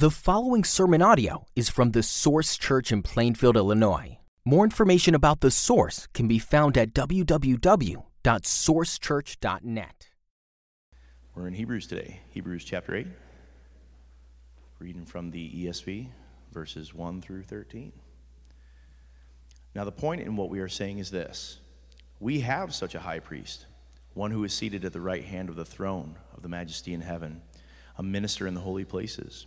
The following sermon audio is from the Source Church in Plainfield, Illinois. More information about the Source can be found at www.sourcechurch.net. We're in Hebrews today, Hebrews chapter 8, reading from the ESV, verses 1 through 13. Now, the point in what we are saying is this we have such a high priest, one who is seated at the right hand of the throne of the majesty in heaven, a minister in the holy places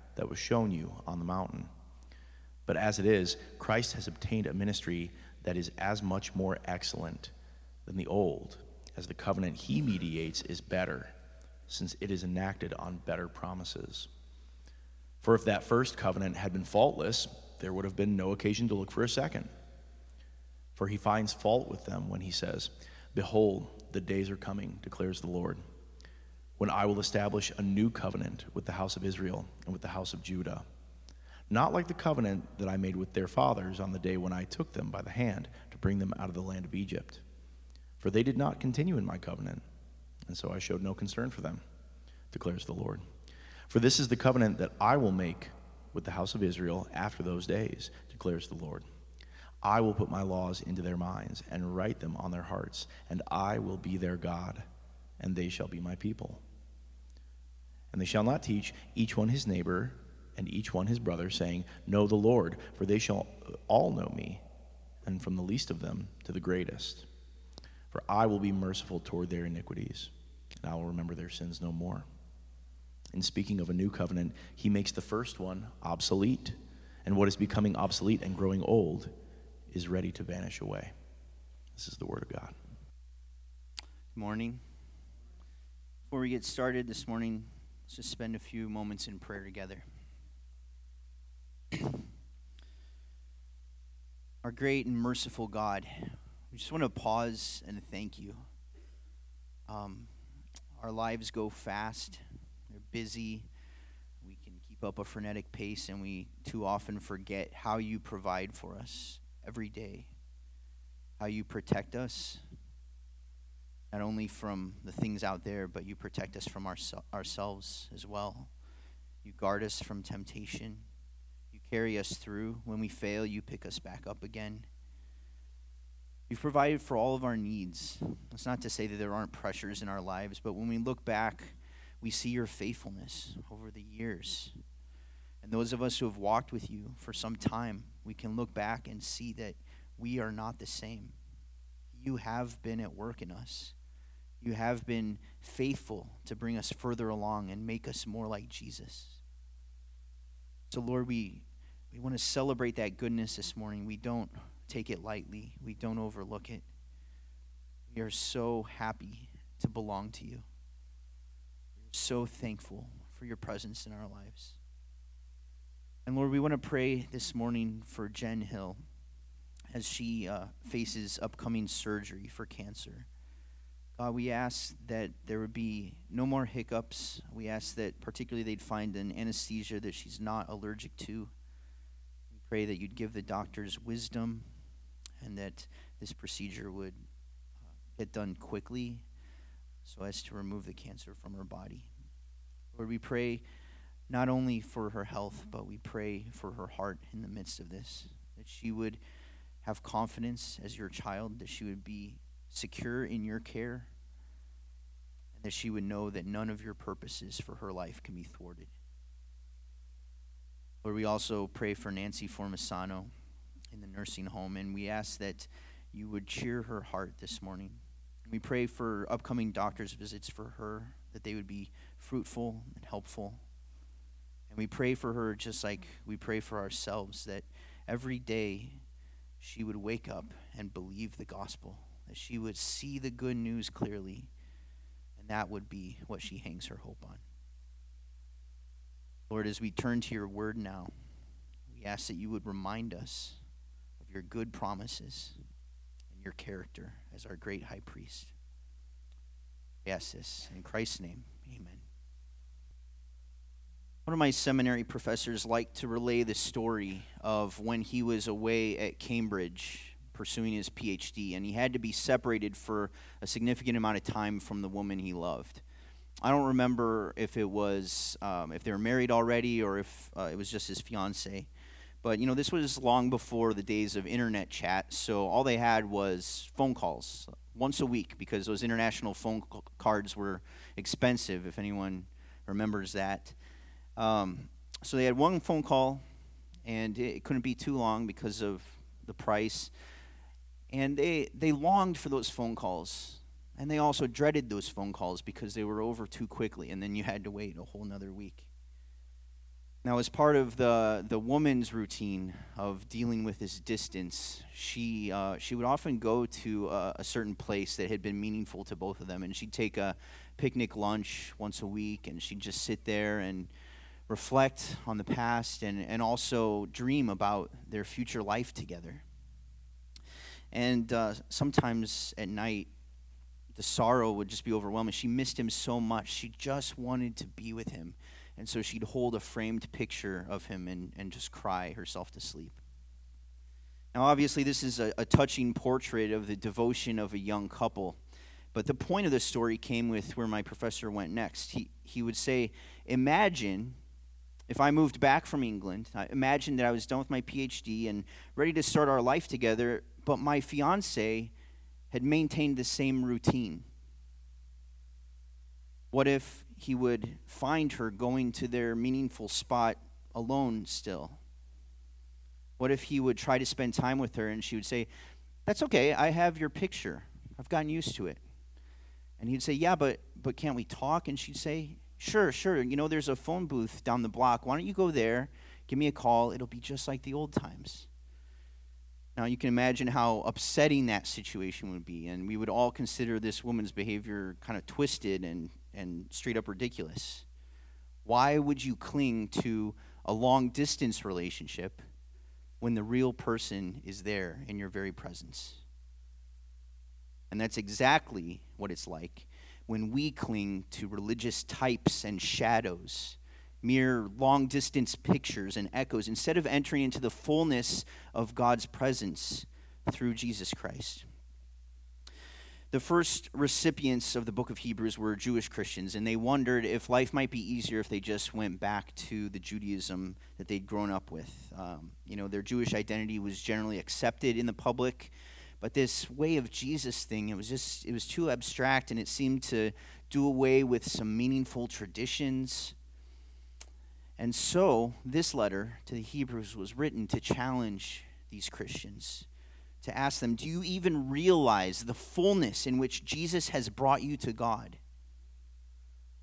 that was shown you on the mountain. But as it is, Christ has obtained a ministry that is as much more excellent than the old, as the covenant he mediates is better, since it is enacted on better promises. For if that first covenant had been faultless, there would have been no occasion to look for a second. For he finds fault with them when he says, Behold, the days are coming, declares the Lord when I will establish a new covenant with the house of Israel and with the house of Judah. Not like the covenant that I made with their fathers on the day when I took them by the hand to bring them out of the land of Egypt. For they did not continue in my covenant, and so I showed no concern for them, declares the Lord. For this is the covenant that I will make with the house of Israel after those days, declares the Lord. I will put my laws into their minds and write them on their hearts, and I will be their God, and they shall be my people. And they shall not teach each one his neighbor and each one his brother, saying, Know the Lord, for they shall all know me, and from the least of them to the greatest. For I will be merciful toward their iniquities, and I will remember their sins no more. In speaking of a new covenant, he makes the first one obsolete, and what is becoming obsolete and growing old is ready to vanish away. This is the word of God. Good morning. Before we get started this morning, Let's just spend a few moments in prayer together. Our great and merciful God, we just want to pause and thank you. Um, our lives go fast, they're busy. We can keep up a frenetic pace, and we too often forget how you provide for us every day, how you protect us, not only from the things out there, but you protect us from our, ourselves as well. You guard us from temptation. You carry us through. When we fail, you pick us back up again. You've provided for all of our needs. That's not to say that there aren't pressures in our lives, but when we look back, we see your faithfulness over the years. And those of us who have walked with you for some time, we can look back and see that we are not the same. You have been at work in us. You have been faithful to bring us further along and make us more like Jesus. So, Lord, we, we want to celebrate that goodness this morning. We don't take it lightly, we don't overlook it. We are so happy to belong to you. We're so thankful for your presence in our lives. And Lord, we want to pray this morning for Jen Hill as she uh, faces upcoming surgery for cancer. God, we ask that there would be no more hiccups. We ask that particularly they'd find an anesthesia that she's not allergic to. We pray that you'd give the doctors wisdom and that this procedure would uh, get done quickly so as to remove the cancer from her body. Lord, we pray not only for her health, but we pray for her heart in the midst of this, that she would have confidence as your child, that she would be secure in your care, that she would know that none of your purposes for her life can be thwarted. Lord, we also pray for Nancy Formisano in the nursing home, and we ask that you would cheer her heart this morning. We pray for upcoming doctor's visits for her, that they would be fruitful and helpful. And we pray for her just like we pray for ourselves, that every day she would wake up and believe the gospel that she would see the good news clearly, that would be what she hangs her hope on. Lord, as we turn to your word now, We ask that you would remind us of your good promises and your character as our great high priest. We ask this in Christ's name. Amen. One of my seminary professors liked to relay the story of when he was away at Cambridge pursuing his PhD, and he had to be separated for a significant amount of time from the woman he loved. I don't remember if it was um, if they were married already or if uh, it was just his fiance. But you know, this was long before the days of internet chat, so all they had was phone calls once a week because those international phone cards were expensive. If anyone remembers that, um, so they had one phone call, and it couldn't be too long because of the price. And they they longed for those phone calls, and they also dreaded those phone calls because they were over too quickly, and then you had to wait a whole another week. Now, as part of the, the woman's routine of dealing with this distance, she, uh, she would often go to a, a, certain place that had been meaningful to both of them. And she'd take a picnic lunch once a week, and she'd just sit there and reflect on the past and, and also dream about their future life together. And uh, sometimes at night, the sorrow would just be overwhelming. She missed him so much. She just wanted to be with him and so she'd hold a framed picture of him and, and just cry herself to sleep. Now, obviously, this is a, a touching portrait of the devotion of a young couple. But the point of the story came with where my professor went next. He, he would say, Imagine if I moved back from England, imagine that I was done with my PhD and ready to start our life together, but my fiance had maintained the same routine. What if he would find her going to their meaningful spot alone still? What if he would try to spend time with her and she would say, That's okay, I have your picture. I've gotten used to it. And he'd say, Yeah, but but can't we talk? And she'd say, Sure, sure. You know, there's a phone booth down the block. Why don't you go there? Give me a call. It'll be just like the old times. Now, you can imagine how upsetting that situation would be, and we would all consider this woman's behavior kind of twisted and and straight up ridiculous. Why would you cling to a long distance relationship when the real person is there in your very presence? And that's exactly what it's like when we cling to religious types and shadows, mere long distance pictures and echoes, instead of entering into the fullness of God's presence through Jesus Christ. The first recipients of the book of Hebrews were Jewish Christians, and they wondered if life might be easier if they just went back to the Judaism that they'd grown up with. Um, you know, their Jewish identity was generally accepted in the public, but this way of Jesus thing, it was just, it was too abstract, and it seemed to do away with some meaningful traditions. And so, this letter to the Hebrews was written to challenge these Christians to ask them, Do you even realize the fullness in which Jesus has brought you to God?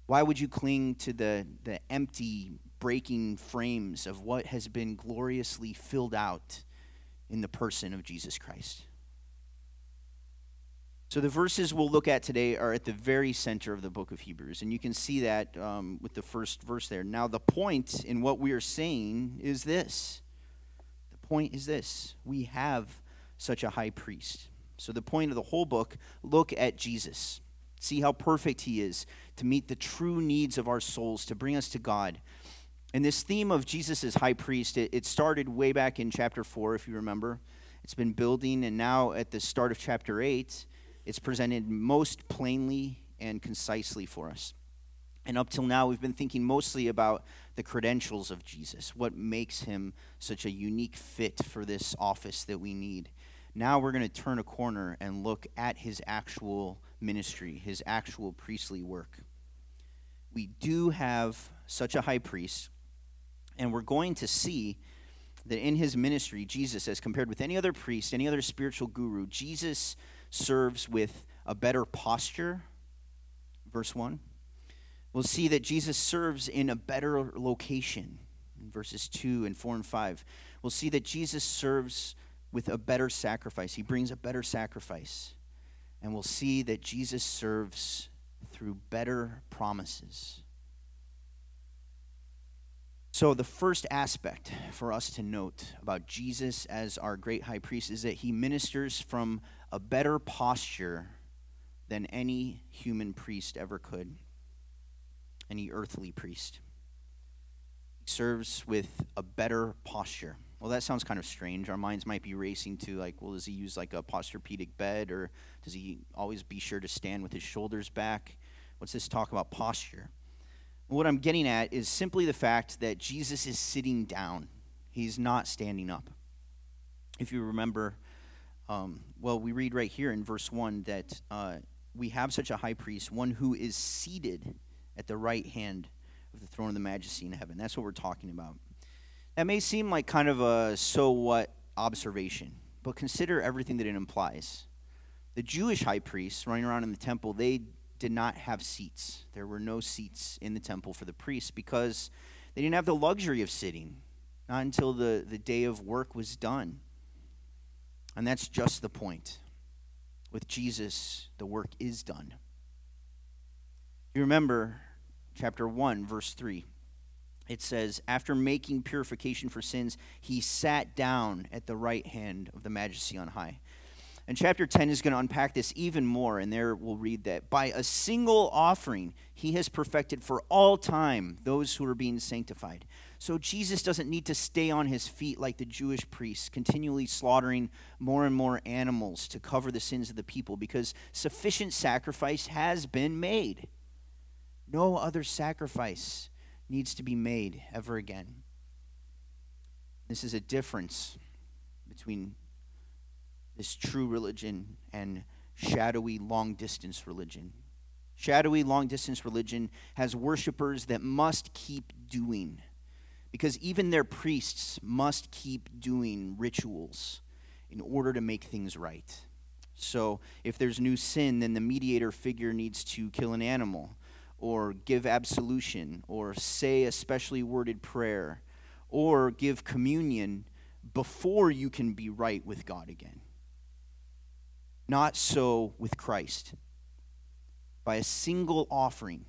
Why would you cling to the, the empty, breaking frames of what has been gloriously filled out in the person of Jesus Christ? So, the verses we'll look at today are at the very center of the book of Hebrews, and you can see that um, with the first verse there. Now, the point in what we are saying is this the point is this we have such a high priest. So, the point of the whole book look at Jesus. See how perfect he is to meet the true needs of our souls, to bring us to God. And this theme of Jesus as high priest, it, it started way back in chapter 4, if you remember. It's been building, and now at the start of chapter 8, it's presented most plainly and concisely for us. And up till now, we've been thinking mostly about the credentials of Jesus, what makes him such a unique fit for this office that we need. Now we're going to turn a corner and look at his actual ministry, his actual priestly work. We do have such a high priest, and we're going to see that in his ministry, Jesus, as compared with any other priest, any other spiritual guru, Jesus serves with a better posture. Verse 1. We'll see that Jesus serves in a better location. Verses 2 and 4 and 5. We'll see that Jesus serves with a better sacrifice. He brings a better sacrifice. And we'll see that Jesus serves through better promises. So, the first aspect for us to note about Jesus as our great high priest is that he ministers from a better posture than any human priest ever could, any earthly priest. He serves with a better posture. Well, that sounds kind of strange. Our minds might be racing to, like, well, does he use like a posturepedic bed or does he always be sure to stand with his shoulders back? What's this talk about posture? What I'm getting at is simply the fact that Jesus is sitting down, he's not standing up. If you remember, um, well, we read right here in verse 1 that uh, we have such a high priest, one who is seated at the right hand of the throne of the majesty in heaven. That's what we're talking about. That may seem like kind of a so what observation, but consider everything that it implies. The Jewish high priests running around in the temple, they did not have seats. There were no seats in the temple for the priests because they didn't have the luxury of sitting, not until the, the day of work was done. And that's just the point. With Jesus, the work is done. You remember chapter 1, verse 3. It says, After making purification for sins, he sat down at the right hand of the majesty on high. And chapter 10 is going to unpack this even more, and there we'll read that by a single offering, he has perfected for all time those who are being sanctified. So Jesus doesn't need to stay on his feet like the Jewish priests, continually slaughtering more and more animals to cover the sins of the people, because sufficient sacrifice has been made. No other sacrifice needs to be made ever again. This is a difference between this true religion and shadowy long distance religion. Shadowy long distance religion has worshipers that must keep doing because even their priests must keep doing rituals in order to make things right. So, if there's new sin, then the mediator figure needs to kill an animal, or give absolution, or say a specially worded prayer, or give communion before you can be right with God again. Not so with Christ. By a single offering,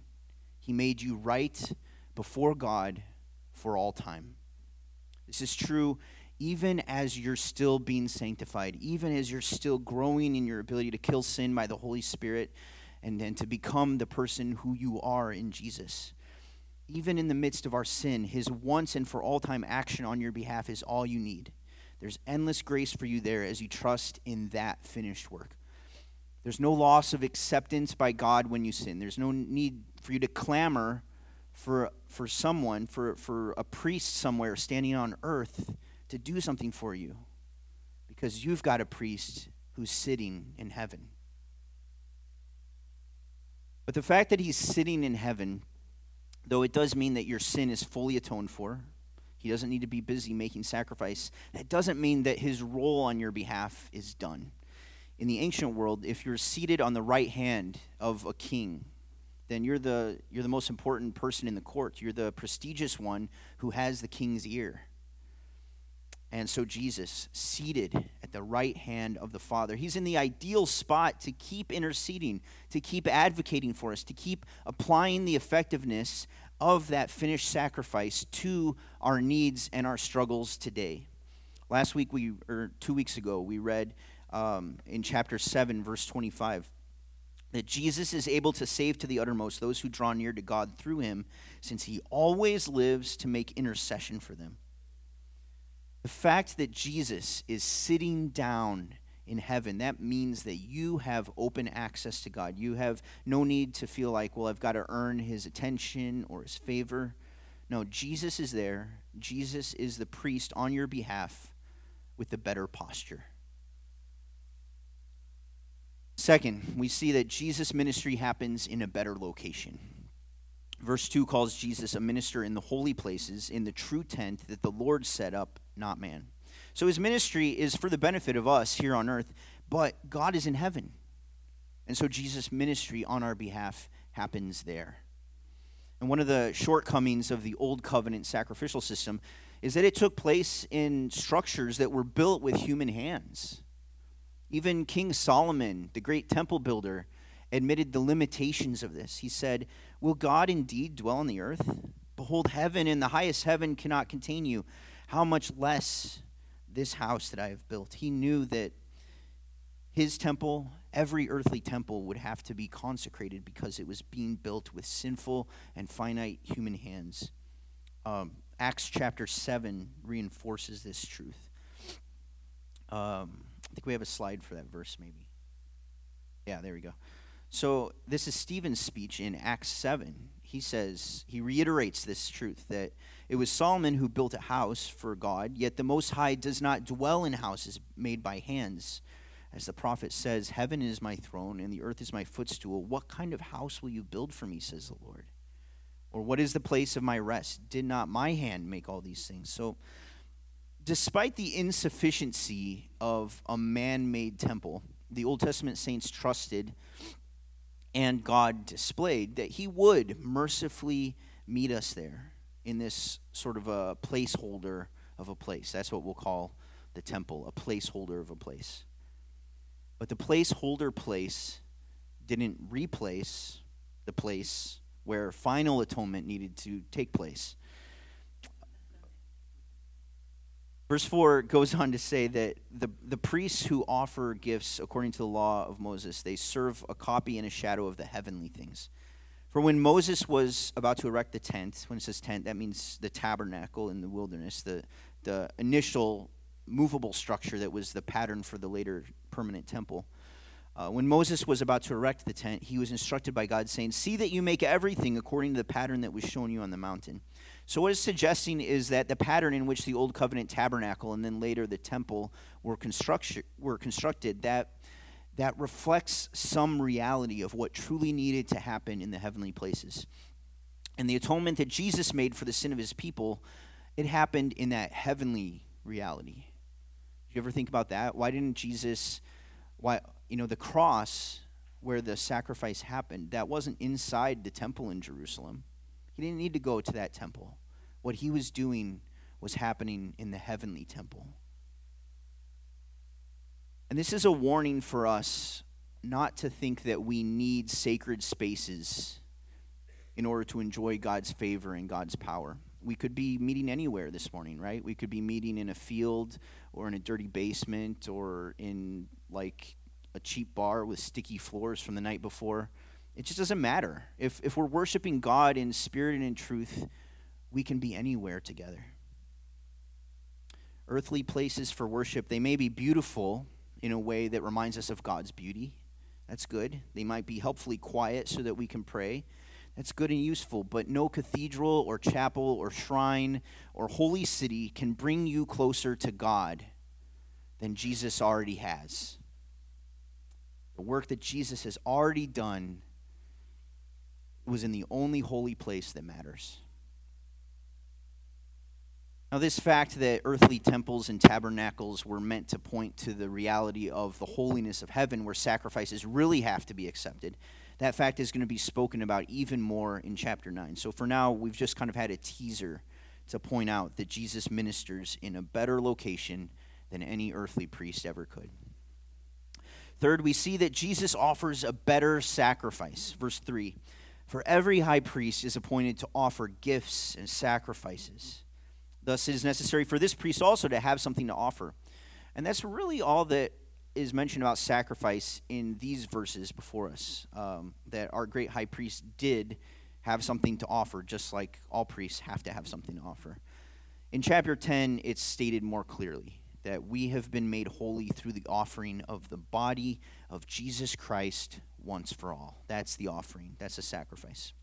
he made you right before God for all time. This is true even as you're still being sanctified, even as you're still growing in your ability to kill sin by the Holy Spirit and then to become the person who you are in Jesus. Even in the midst of our sin, his once and for all time action on your behalf is all you need. There's endless grace for you there as you trust in that finished work. There's no loss of acceptance by God when you sin. There's no need for you to clamor for, for someone, for, for a priest somewhere standing on earth to do something for you because you've got a priest who's sitting in heaven. But the fact that he's sitting in heaven, though it does mean that your sin is fully atoned for, he doesn't need to be busy making sacrifice. That doesn't mean that his role on your behalf is done. In the ancient world, if you're seated on the right hand of a king, then you're the, you're the most important person in the court. You're the prestigious one who has the king's ear. And so Jesus, seated at the right hand of the Father, he's in the ideal spot to keep interceding, to keep advocating for us, to keep applying the effectiveness of that finished sacrifice to our needs and our struggles today. Last week, we, or two weeks ago, we read um, in chapter 7, verse 25, that Jesus is able to save to the uttermost those who draw near to God through him, since he always lives to make intercession for them. The fact that Jesus is sitting down in heaven, that means that you have open access to God. You have no need to feel like, well, I've got to earn his attention or his favor. No, Jesus is there. Jesus is the priest on your behalf with the better posture. Second, we see that Jesus' ministry happens in a better location. Verse 2 calls Jesus a minister in the holy places, in the true tent that the Lord set up not man. So his ministry is for the benefit of us here on earth, but God is in heaven. And so Jesus' ministry on our behalf happens there. And one of the shortcomings of the old covenant sacrificial system is that it took place in structures that were built with human hands. Even King Solomon, the great temple builder, admitted the limitations of this. He said, Will God indeed dwell on the earth? Behold, heaven and the highest heaven cannot contain you. How much less this house that I have built? He knew that his temple, every earthly temple, would have to be consecrated because it was being built with sinful and finite human hands. Um, Acts chapter 7 reinforces this truth. Um, I think we have a slide for that verse, maybe. Yeah, there we go. So, this is Stephen's speech in Acts 7. He says, he reiterates this truth that it was Solomon who built a house for God, yet the Most High does not dwell in houses made by hands. As the prophet says, Heaven is my throne and the earth is my footstool. What kind of house will you build for me, says the Lord? Or what is the place of my rest? Did not my hand make all these things? So, despite the insufficiency of a man made temple, the Old Testament saints trusted and God displayed that He would mercifully meet us there in this sort of a placeholder of a place. That's what we'll call the temple, a placeholder of a place. But the placeholder place didn't replace the place where final atonement needed to take place. Verse 4 goes on to say that the, the priests who offer gifts according to the law of Moses, they serve a copy and a shadow of the heavenly things. For when Moses was about to erect the tent, when it says tent, that means the tabernacle in the wilderness, the, the initial movable structure that was the pattern for the later permanent temple. Uh, when Moses was about to erect the tent, he was instructed by God, saying, See that you make everything according to the pattern that was shown you on the mountain. So, what it's suggesting is that the pattern in which the Old Covenant tabernacle and then later the temple were, construct- were constructed, that, that reflects some reality of what truly needed to happen in the heavenly places. And the atonement that Jesus made for the sin of his people, it happened in that heavenly reality. Do you ever think about that? Why didn't Jesus, why, you know, the cross where the sacrifice happened, that wasn't inside the temple in Jerusalem. He didn't need to go to that temple. What he was doing was happening in the heavenly temple. And this is a warning for us not to think that we need sacred spaces in order to enjoy God's favor and God's power. We could be meeting anywhere this morning, right? We could be meeting in a field or in a dirty basement or in like a cheap bar with sticky floors from the night before. It just doesn't matter. If, if we're worshiping God in spirit and in truth, we can be anywhere together. Earthly places for worship, they may be beautiful in a way that reminds us of God's beauty. That's good. They might be helpfully quiet so that we can pray. That's good and useful, but no cathedral or chapel or shrine or holy city can bring you closer to God than Jesus already has. The work that Jesus has already done was in the only holy place that matters. Now, this fact that earthly temples and tabernacles were meant to point to the reality of the holiness of heaven, where sacrifices really have to be accepted, that fact is going to be spoken about even more in chapter 9. So, for now, we've just kind of had a teaser to point out that Jesus ministers in a better location than any earthly priest ever could. Third, we see that Jesus offers a better sacrifice. Verse 3 For every high priest is appointed to offer gifts and sacrifices. Thus, it is necessary for this priest also to have something to offer. And that's really all that is mentioned about sacrifice in these verses before us. Um, that our great high priest did have something to offer, just like all priests have to have something to offer. In chapter 10, it's stated more clearly that we have been made holy through the offering of the body of Jesus Christ once for all. That's the offering, that's a sacrifice.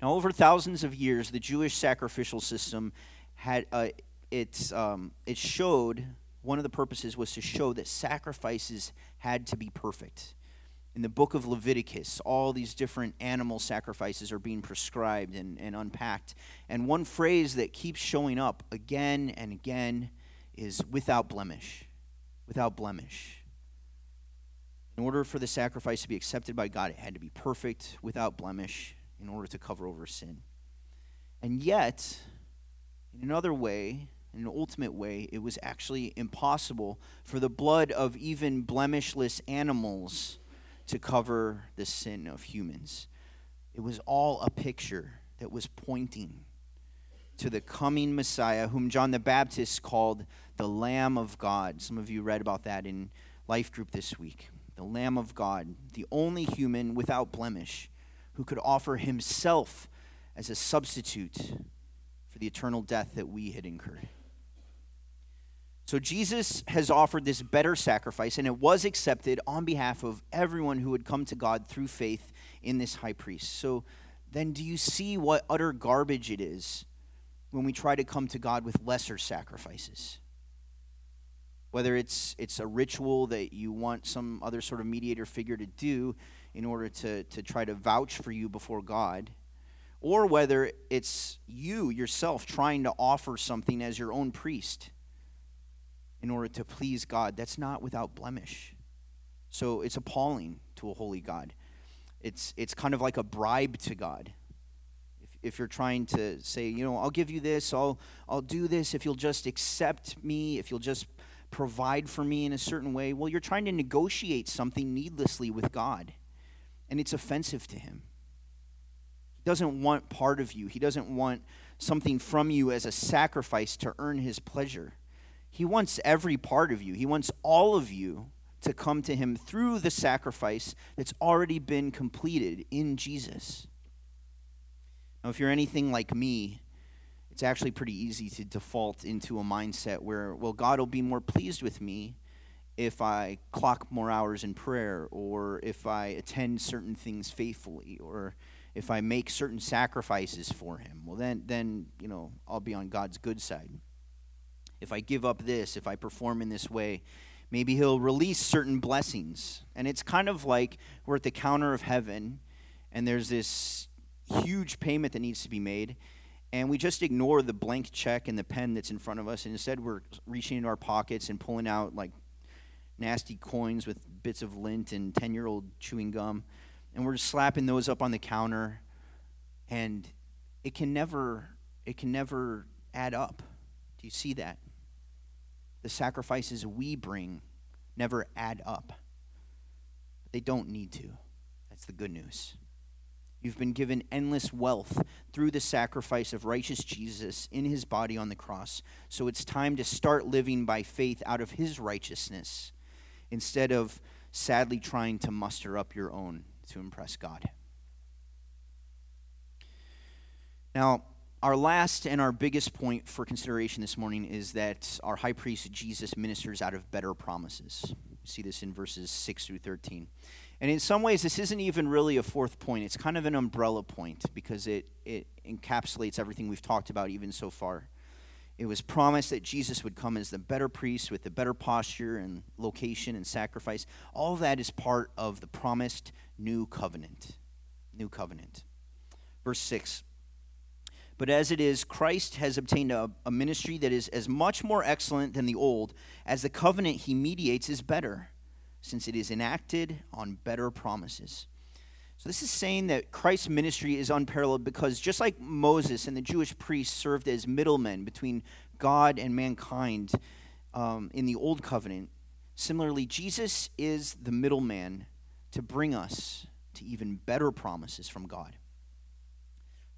Now, over thousands of years, the Jewish sacrificial system had uh, it's um, it showed one of the purposes was to show that sacrifices had to be perfect. In the book of Leviticus, all these different animal sacrifices are being prescribed and, and unpacked. And one phrase that keeps showing up again and again is without blemish. Without blemish. In order for the sacrifice to be accepted by God, it had to be perfect, without blemish, in order to cover over sin. And yet, in another way, in an ultimate way, it was actually impossible for the blood of even blemishless animals to cover the sin of humans. It was all a picture that was pointing to the coming Messiah, whom John the Baptist called the Lamb of God. Some of you read about that in Life Group this week. The Lamb of God, the only human without blemish who could offer himself as a substitute for the eternal death that we had incurred. So Jesus has offered this better sacrifice, and it was accepted on behalf of everyone who would come to God through faith in this high priest. So then, do you see what utter garbage it is when we try to come to God with lesser sacrifices? Whether it's, it's a ritual that you want some other sort of mediator figure to do in order to, to try to vouch for you before God, or whether it's you yourself trying to offer something as your own priest in order to please God, that's not without blemish. So it's appalling to a holy God. It's, it's kind of like a bribe to God. If, if you're trying to say, you know, I'll give you this, I'll, I'll do this if you'll just accept me, if you'll just provide for me in a certain way, well, you're trying to negotiate something needlessly with God, and it's offensive to Him. He doesn't want part of you, He doesn't want something from you as a sacrifice to earn His pleasure. He wants every part of you, He wants all of you to come to Him through the sacrifice that's already been completed in Jesus. Now, if you're anything like me, it's actually pretty easy to default into a mindset where, well, God will be more pleased with me if I clock more hours in prayer, or if I attend certain things faithfully, or if I make certain sacrifices for Him. Well, then, then you know, I'll be on God's good side. If I give up this, if I perform in this way, maybe He'll release certain blessings. And it's kind of like we're at the counter of heaven, and there's this huge payment that needs to be made and we just ignore the blank check and the pen that's in front of us and instead we're reaching into our pockets and pulling out like nasty coins with bits of lint and 10 year old chewing gum and we're just slapping those up on the counter and it can never it can never add up. Do you see that? The sacrifices we bring never add up. They don't need to. That's the good news You've been given endless wealth through the sacrifice of righteous Jesus in his body on the cross. So it's time to start living by faith out of his righteousness instead of sadly trying to muster up your own to impress God. Now, our last and our biggest point for consideration this morning is that our high priest Jesus ministers out of better promises. See this in verses 6 through 13. And in some ways, this isn't even really a fourth point. It's kind of an umbrella point because it, it encapsulates everything we've talked about even so far. It was promised that Jesus would come as the better priest with the better posture and location and sacrifice. All that is part of the promised new covenant. New covenant. Verse 6 But as it is, Christ has obtained a, a ministry that is as much more excellent than the old, as the covenant he mediates is better since it is enacted on better promises. So, this is saying that Christ's ministry is unparalleled because just like Moses and the Jewish priests served as middlemen between God and mankind um, in the Old Covenant, similarly, Jesus is the middleman to bring us to even better promises from God.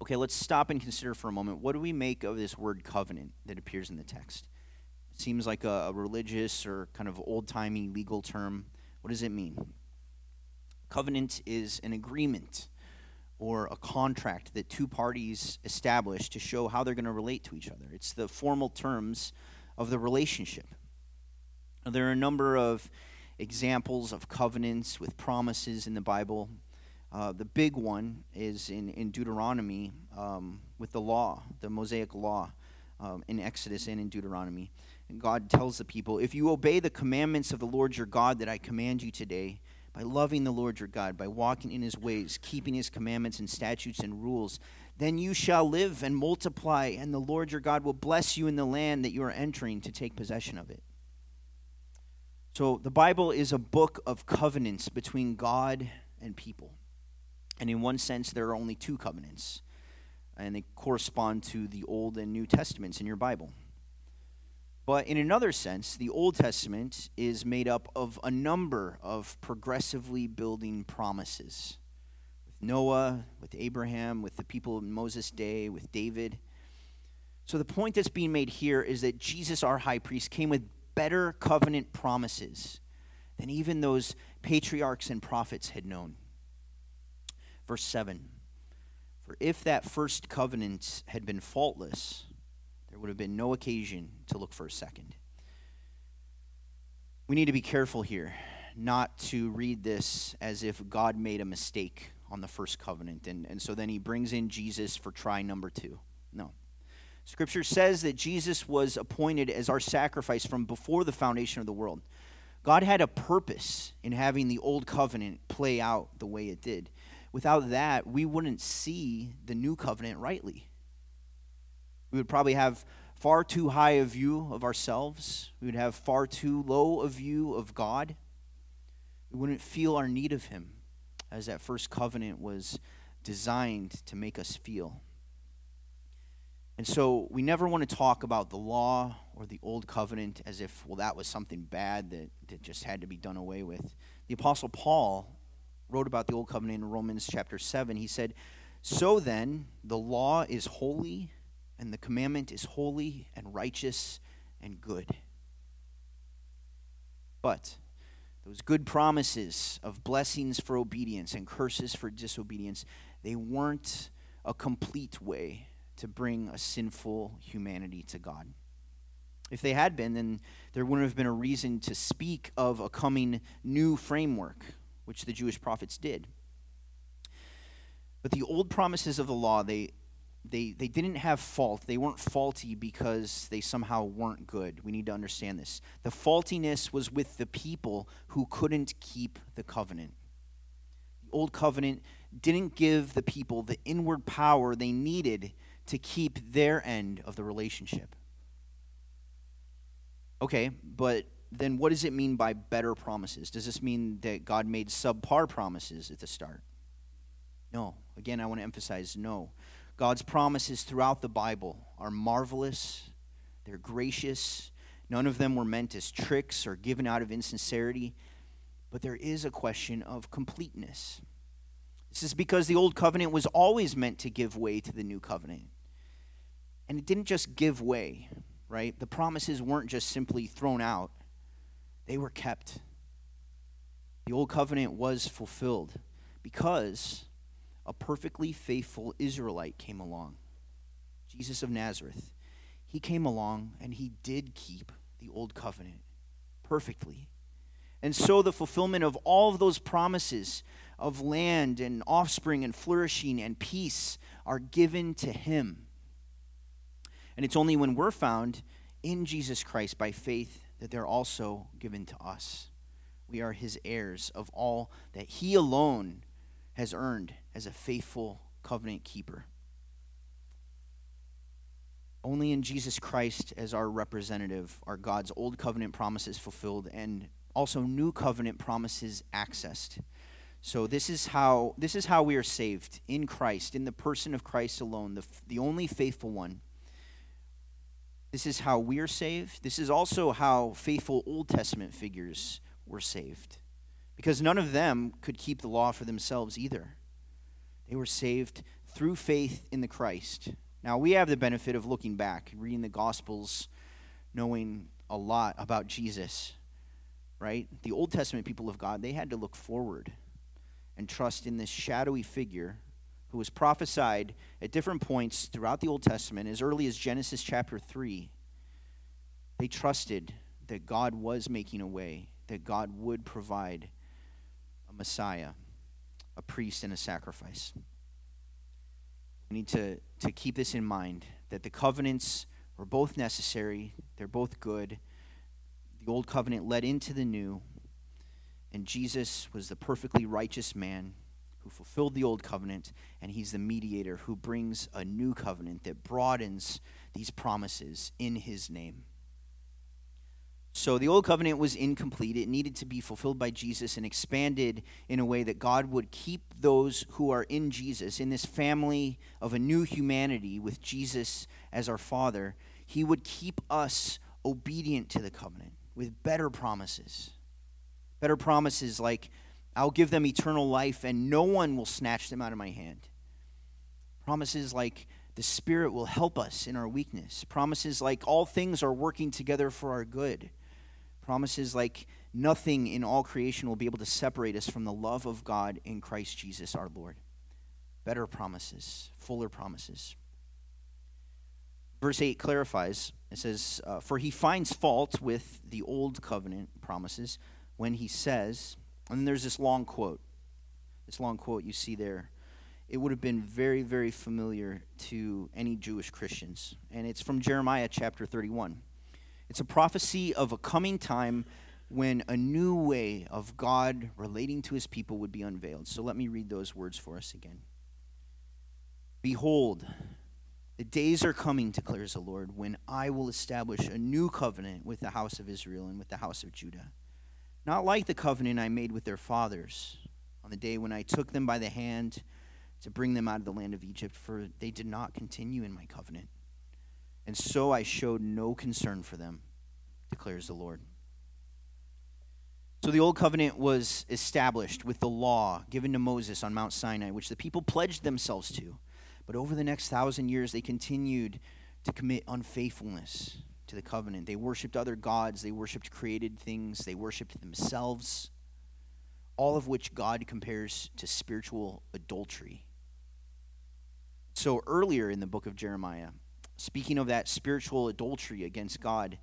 Okay, let's stop and consider for a moment what do we make of this word covenant that appears in the text? Seems like a, a religious or kind of old timey legal term. What does it mean? Covenant is an agreement or a contract that two parties establish to show how they're going to relate to each other. It's the formal terms of the relationship. There are a number of examples of covenants with promises in the Bible. Uh, the big one is in, in Deuteronomy um, with the law, the Mosaic law um, in Exodus and in Deuteronomy. And God tells the people, If you obey the commandments of the Lord your God that I command you today, by loving the Lord your God, by walking in his ways, keeping his commandments and statutes and rules, then you shall live and multiply, and the Lord your God will bless you in the land that you are entering to take possession of it. So the Bible is a book of covenants between God and people. And in one sense, there are only two covenants, and they correspond to the Old and New Testaments in your Bible. But in another sense, the Old Testament is made up of a number of progressively building promises with Noah, with Abraham, with the people in Moses' day, with David. So the point that's being made here is that Jesus, our high priest, came with better covenant promises than even those patriarchs and prophets had known. Verse 7 For if that first covenant had been faultless, there would have been no occasion to look for a second. We need to be careful here not to read this as if God made a mistake on the first covenant, and, and so then he brings in Jesus for try number two. No. Scripture says that Jesus was appointed as our sacrifice from before the foundation of the world. God had a purpose in having the old covenant play out the way it did. Without that, we wouldn't see the new covenant rightly. We would probably have far too high a view of ourselves, we would have far too low a view of God. We wouldn't feel our need of Him as that first covenant was designed to make us feel. And so we never want to talk about the law or the old covenant as if, well, that was something bad that, that just had to be done away with. The Apostle Paul wrote about the old covenant in Romans chapter 7. He said, So then, the law is holy, and the commandment is holy and righteous and good. But those good promises of blessings for obedience and curses for disobedience, they weren't a complete way to bring a sinful humanity to God. If they had been, then there wouldn't have been a reason to speak of a coming new framework, which the Jewish prophets did. But the old promises of the law, they, they, they didn't have fault. They weren't faulty because they somehow weren't good. We need to understand this. The faultiness was with the people who couldn't keep the covenant. The old covenant didn't give the people the inward power they needed to keep their end of the relationship. Okay, but then what does it mean by better promises? Does this mean that God made subpar promises at the start? No. Again, I want to emphasize no. God's promises throughout the Bible are marvelous, they're gracious. None of them were meant as tricks or given out of insincerity, but there is a question of completeness. This is because the old covenant was always meant to give way to the new covenant. And it didn't just give way, right? The promises weren't just simply thrown out, they were kept. The old covenant was fulfilled because a perfectly faithful Israelite came along Jesus of Nazareth. He came along and he did keep the old covenant perfectly. And so the fulfillment of all of those promises of land and offspring and flourishing and peace are given to him. And it's only when we're found in Jesus Christ by faith that they're also given to us. We are his heirs of all that he alone has earned as a faithful covenant keeper. Only in Jesus Christ as our representative are God's old covenant promises fulfilled and also new covenant promises accessed. So this is how this is how we are saved in Christ, in the person of Christ alone, the, the only faithful one. This is how we're saved. This is also how faithful Old Testament figures were saved. Because none of them could keep the law for themselves either. They were saved through faith in the Christ. Now, we have the benefit of looking back, reading the Gospels, knowing a lot about Jesus, right? The Old Testament people of God, they had to look forward and trust in this shadowy figure who was prophesied at different points throughout the Old Testament, as early as Genesis chapter 3, they trusted that God was making a way, that God would provide a Messiah, a priest, and a sacrifice. We need to, to keep this in mind that the covenants were both necessary, they're both good. The old covenant led into the new, and Jesus was the perfectly righteous man who fulfilled the old covenant, and he's the mediator who brings a new covenant that broadens these promises in his name. So the old covenant was incomplete. It needed to be fulfilled by Jesus and expanded in a way that God would keep those who are in Jesus, in this family of a new humanity with Jesus as our Father. He would keep us obedient to the covenant with better promises. Better promises like I'll give them eternal life, and no one will snatch them out of my hand. Promises like the Spirit will help us in our weakness. Promises like all things are working together for our good. Promises like nothing in all creation will be able to separate us from the love of God in Christ Jesus our Lord. Better promises, fuller promises. Verse 8 clarifies it says, uh, For he finds fault with the old covenant promises when he says, and there's this long quote. This long quote you see there. It would have been very, very familiar to any Jewish Christians. And it's from Jeremiah chapter 31. It's a prophecy of a coming time when a new way of God relating to his people would be unveiled. So let me read those words for us again. Behold, the days are coming, declares the Lord, when I will establish a new covenant with the house of Israel and with the house of Judah. Not like the covenant I made with their fathers on the day when I took them by the hand to bring them out of the land of Egypt, for they did not continue in my covenant. And so I showed no concern for them, declares the Lord. So the old covenant was established with the law given to Moses on Mount Sinai, which the people pledged themselves to. But over the next thousand years, they continued to commit unfaithfulness to the covenant. They worshiped other gods, they worshiped created things, they worshiped themselves, all of which God compares to spiritual adultery. So, earlier in the book of Jeremiah, speaking of that spiritual adultery against God,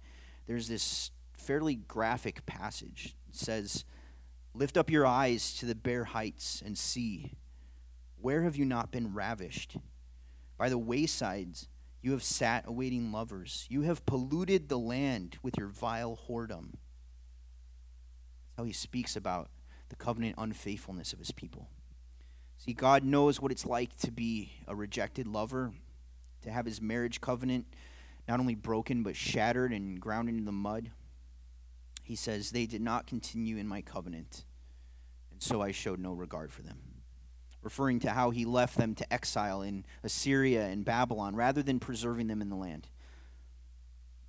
there's this fairly graphic passage. It says, Lift up your eyes to the bare heights and see. Where have you not been ravished? By the waysides you have sat awaiting lovers. You have polluted the land with your vile whoredom. That's how he speaks about the covenant unfaithfulness of his people. See, God knows what it's like to be a rejected lover, to have his marriage covenant not only broken, but shattered and ground into the mud. He says, They did not continue in my covenant, and so I showed no regard for them referring to how he left them to exile in Assyria and Babylon rather than preserving them in the land.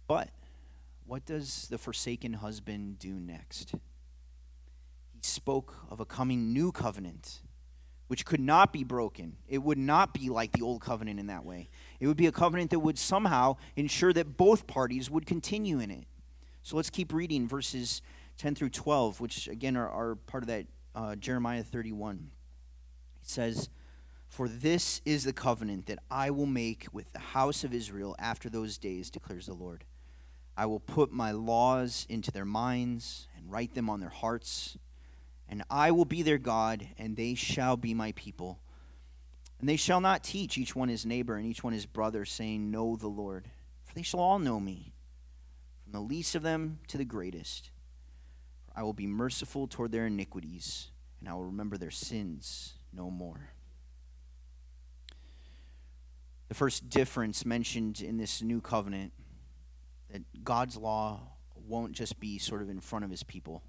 But what does the forsaken husband do next? He spoke of a coming new covenant which could not be broken. It would not be like the old covenant in that way. It would be a covenant that would somehow ensure that both parties would continue in it. So let's keep reading verses 10 through 12, which again are, are part of that uh, Jeremiah 31. It says, For this is the covenant that I will make with the house of Israel after those days, declares the Lord. I will put my laws into their minds and write them on their hearts, and I will be their God, and they shall be my people. And they shall not teach each one his neighbor and each one his brother, saying, Know the Lord. For they shall all know me, from the least of them to the greatest. For I will be merciful toward their iniquities, and I will remember their sins no more. The first difference mentioned in this new covenant that God's law won't just be sort of in front of his people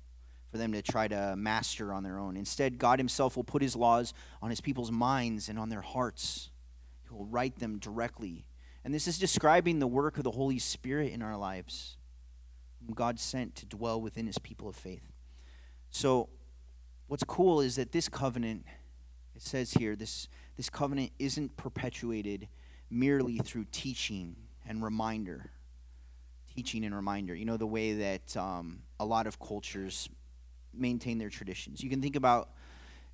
for them to try to master on their own. Instead, God himself will put his laws on his people's minds and on their hearts. He will write them directly. And this is describing the work of the Holy Spirit in our lives, whom God sent to dwell within his people of faith. So, what's cool is that this covenant it says here this, this covenant isn't perpetuated merely through teaching and reminder. Teaching and reminder. You know, the way that um, a lot of cultures maintain their traditions. You can think about,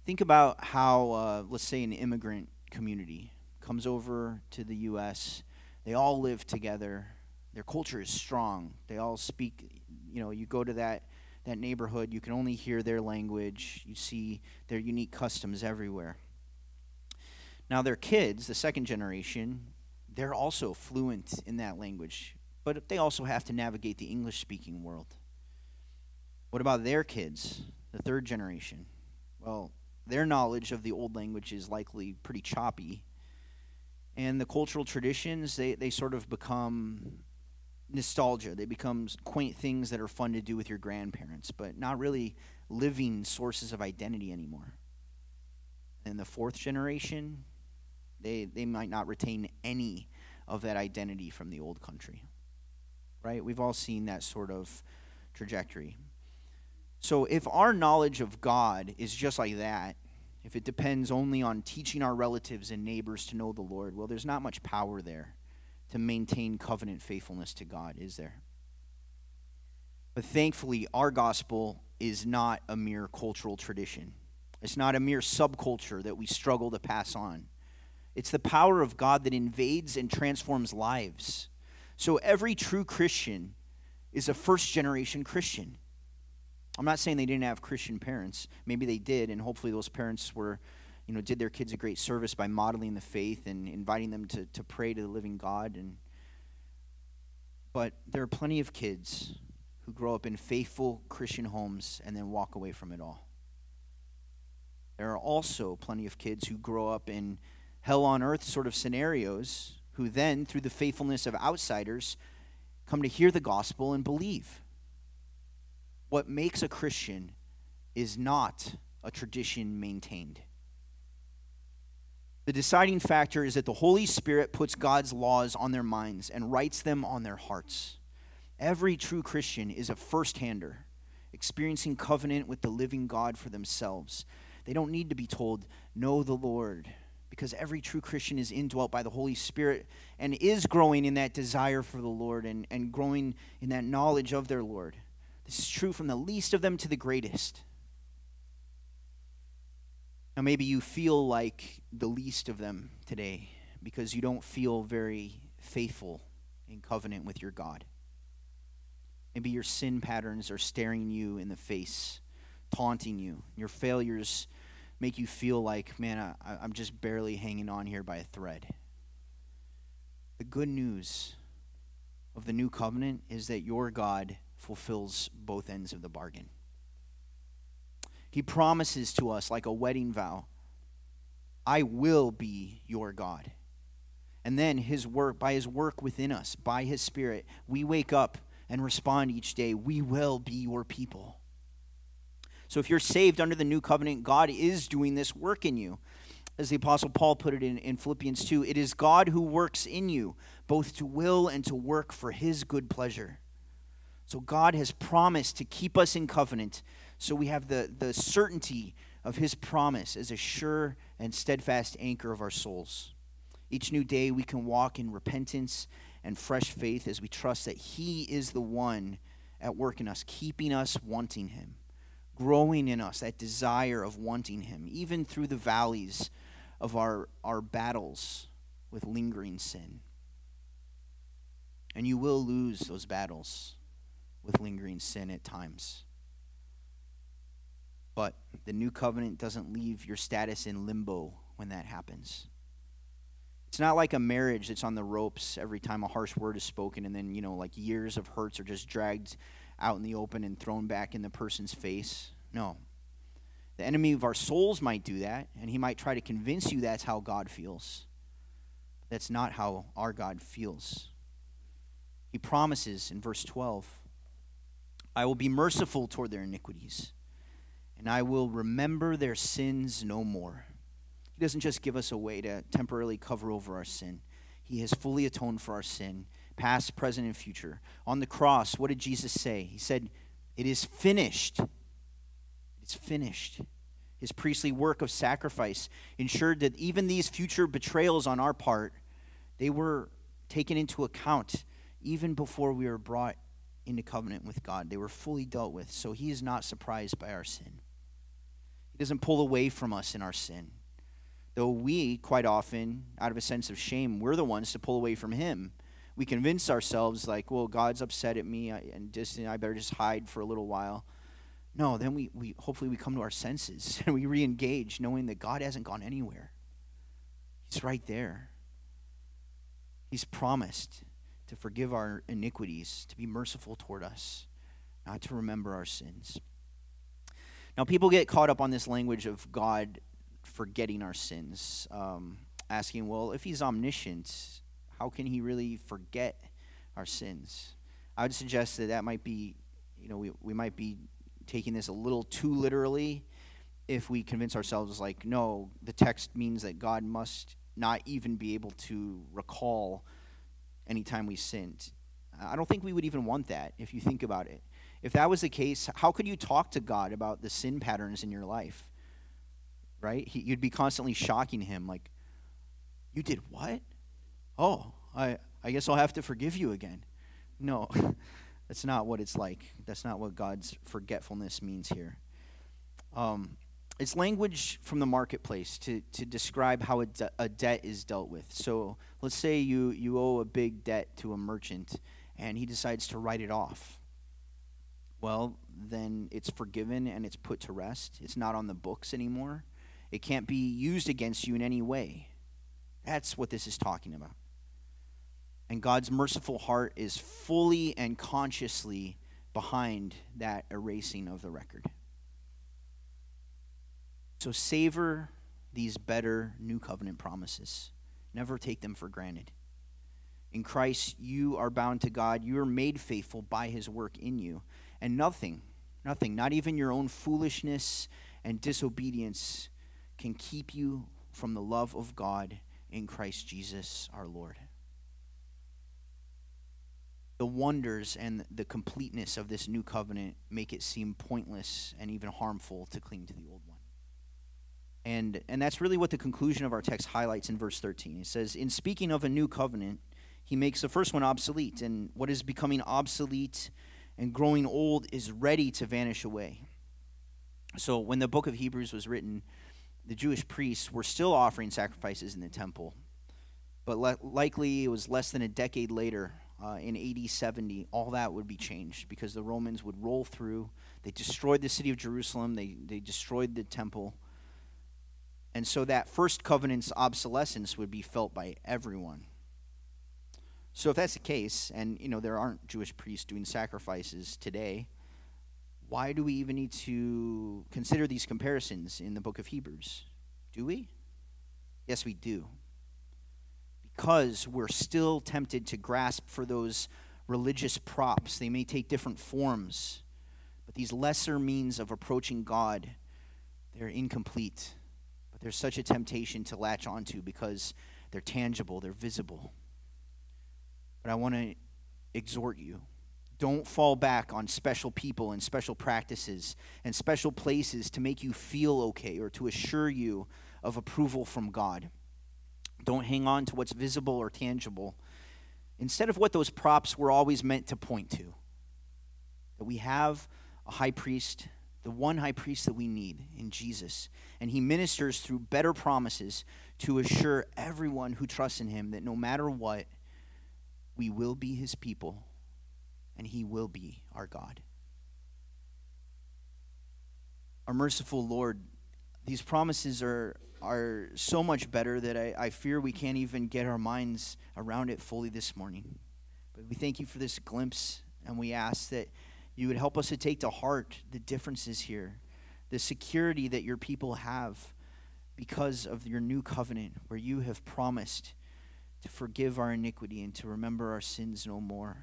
think about how, uh, let's say, an immigrant community comes over to the U.S., they all live together. Their culture is strong. They all speak, you know, you go to that that neighborhood, you can only hear their language. You see their unique customs everywhere. Now, their kids, the second generation, they're also fluent in that language, but they also have to navigate the English speaking world. What about their kids, the third generation? Well, their knowledge of the old language is likely pretty choppy. And the cultural traditions, they, they sort of become nostalgia. They become quaint things that are fun to do with your grandparents, but not really living sources of identity anymore. And the fourth generation, they, they might not retain any of that identity from the old country. Right? We've all seen that sort of trajectory. So if our knowledge of God is just like that, if it depends only on teaching our relatives and neighbors to know the Lord, well, there's not much power there to maintain covenant faithfulness to God, is there? But thankfully, our gospel is not a mere cultural tradition. It's not a mere subculture that we struggle to pass on. It's the power of God that invades and transforms lives. So every true Christian is a first generation Christian. I'm not saying they didn't have Christian parents. Maybe they did, and hopefully those parents were, you know, did their kids a great service by modeling the faith and inviting them to, to pray to the living God. And but there are plenty of kids who grow up in faithful Christian homes and then walk away from it all. There are also plenty of kids who grow up in hell on earth sort of scenarios who then, through the faithfulness of outsiders, come to hear the gospel and believe. What makes a Christian is not a tradition maintained. The deciding factor is that the Holy Spirit puts God's laws on their minds and writes them on their hearts. Every true Christian is a first hander, experiencing covenant with the living God for themselves. They don't need to be told, Know the Lord, because every true Christian is indwelt by the Holy Spirit and is growing in that desire for the Lord and, and growing in that knowledge of their Lord. This is true from the least of them to the greatest. Now, maybe you feel like the least of them today because you don't feel very faithful in covenant with your God. Maybe your sin patterns are staring you in the face, taunting you. Your failures make you feel like, man, I, am just barely hanging on here by a thread. The good news of the new covenant is that your God fulfills both ends of the bargain. He promises to us, like a wedding vow, I will be your God. And then his work, by his work within us, by his spirit, we wake up and respond each day, we will be your people. So if you're saved under the new covenant, God is doing this work in you. As the Apostle Paul put it in, in Philippians 2, it is God who works in you, both to will and to work for his good pleasure. So God has promised to keep us in covenant, so we have the, the certainty of his promise as a sure and steadfast anchor of our souls. Each new day we can walk in repentance and fresh faith as we trust that he is the one at work in us, keeping us wanting him growing in us that desire of wanting Him, even through the valleys of our, our battles with lingering sin. And you will lose those battles with lingering sin at times. But the new covenant doesn't leave your status in limbo when that happens. It's not like a marriage that's on the ropes every time a harsh word is spoken, and then, you know, like years of hurts are just dragged out in the open and thrown back in the person's face. No. The enemy of our souls might do that, and he might try to convince you that's how God feels. That's not how our God feels. He promises in verse 12 I will be merciful toward their iniquities, and I will remember their sins no more. He doesn't just give us a way to temporarily cover over our sin, He has fully atoned for our sin past, present, and future. On the cross, what did Jesus say? He said, It is finished. It's finished. His priestly work of sacrifice ensured that even these future betrayals on our part, they were taken into account even before we were brought into covenant with God. They were fully dealt with. So he is not surprised by our sin. He doesn't pull away from us in our sin. Though we, quite often, out of a sense of shame, we're the ones to pull away from him we convince ourselves like, well, God's upset at me, and just I better just hide for a little while. No, then we, we hopefully we come to our senses and we re-engage, knowing that God hasn't gone anywhere. He's right there. He's promised to forgive our iniquities, to be merciful toward us, not to remember our sins. Now, people get caught up on this language of God forgetting our sins, um, asking, well, if He's omniscient, how can he really forget our sins? I would suggest that that might be, you know, we, we might be taking this a little too literally if we convince ourselves, like, no, the text means that God must not even be able to recall anytime we sinned. I don't think we would even want that if you think about it. if that was the case, how could you talk to God about the sin patterns in your life? Right? He, you'd be constantly shocking him, like, You did what? Oh, I, I guess I'll have to forgive you again. No, that's not what it's like. That's not what God's forgetfulness means here. Um, it's language from the marketplace to, to describe how a, de- a debt is dealt with. So let's say you, you owe a big debt to a merchant and he decides to write it off. Well, then it's forgiven and it's put to rest. It's not on the books anymore. It can't be used against you in any way. That's what this is talking about. And God's merciful heart is fully and consciously behind that erasing of the record. So savor these better new covenant promises. Never take them for granted. In Christ, you are bound to God. You are made faithful by his work in you. And nothing, nothing, not even your own foolishness and disobedience, can keep you from the love of God in Christ Jesus our Lord. The wonders and the completeness of this new covenant make it seem pointless and even harmful to cling to the old. And, and that's really what the conclusion of our text highlights in verse 13. It says, In speaking of a new covenant, he makes the first one obsolete, and what is becoming obsolete and growing old is ready to vanish away. So when the book of Hebrews was written, the Jewish priests were still offering sacrifices in the temple. But le- likely it was less than a decade later, uh, in AD 70, all that would be changed because the Romans would roll through. They destroyed the city of Jerusalem, they, they destroyed the temple and so that first covenant's obsolescence would be felt by everyone. So if that's the case, and you know there aren't Jewish priests doing sacrifices today, why do we even need to consider these comparisons in the book of Hebrews? Do we? Yes, we do. Because we're still tempted to grasp for those religious props. They may take different forms, but these lesser means of approaching God, they're incomplete there's such a temptation to latch onto because they're tangible, they're visible. But I want to exhort you don't fall back on special people and special practices and special places to make you feel okay or to assure you of approval from God. Don't hang on to what's visible or tangible instead of what those props were always meant to point to. That we have a high priest the one high priest that we need in Jesus. And he ministers through better promises to assure everyone who trusts in him that no matter what, we will be his people and he will be our God. Our merciful Lord, these promises are, are so much better that I, I fear we can't even get our minds around it fully this morning. But we thank you for this glimpse, and we ask that you would help us to take to heart the differences here, the security that your people have because of your new covenant, where you have promised to forgive our iniquity and to remember our sins no more.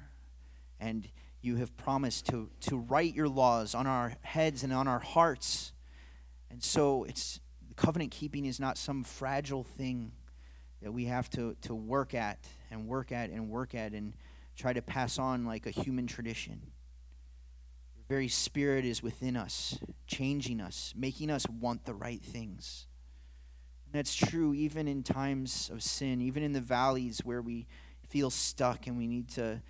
And you have promised to, to write your laws on our heads and on our hearts. And so it's covenant keeping is not some fragile thing that we have to, to work at and work at and work at and try to pass on like a human tradition very spirit is within us, changing us, making us want the right things. And that's true even in times of sin, even in the valleys where we feel stuck and we need to,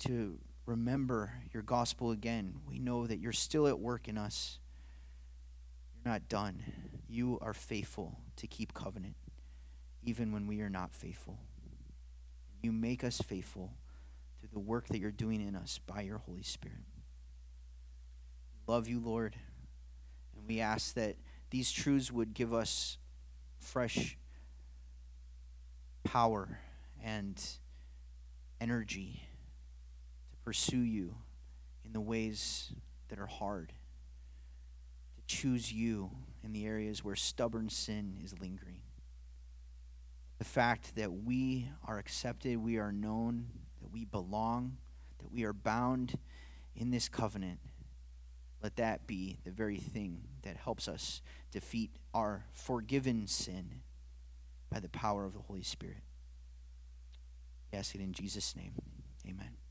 to remember your gospel again. We know that you're still at work in us. You're not done. You are faithful to keep covenant, even when we are not faithful. You make us faithful through the work that you're doing in us by your Holy Spirit love you, Lord. And we ask that these truths would give us fresh power and energy to pursue you in the ways that are hard, to choose you in the areas where stubborn sin is lingering. The fact that we are accepted, we are known, that we belong, that we are bound in this covenant let that be the very thing that helps us defeat our forgiven sin by the power of the Holy Spirit. We ask it in Jesus' name. Amen.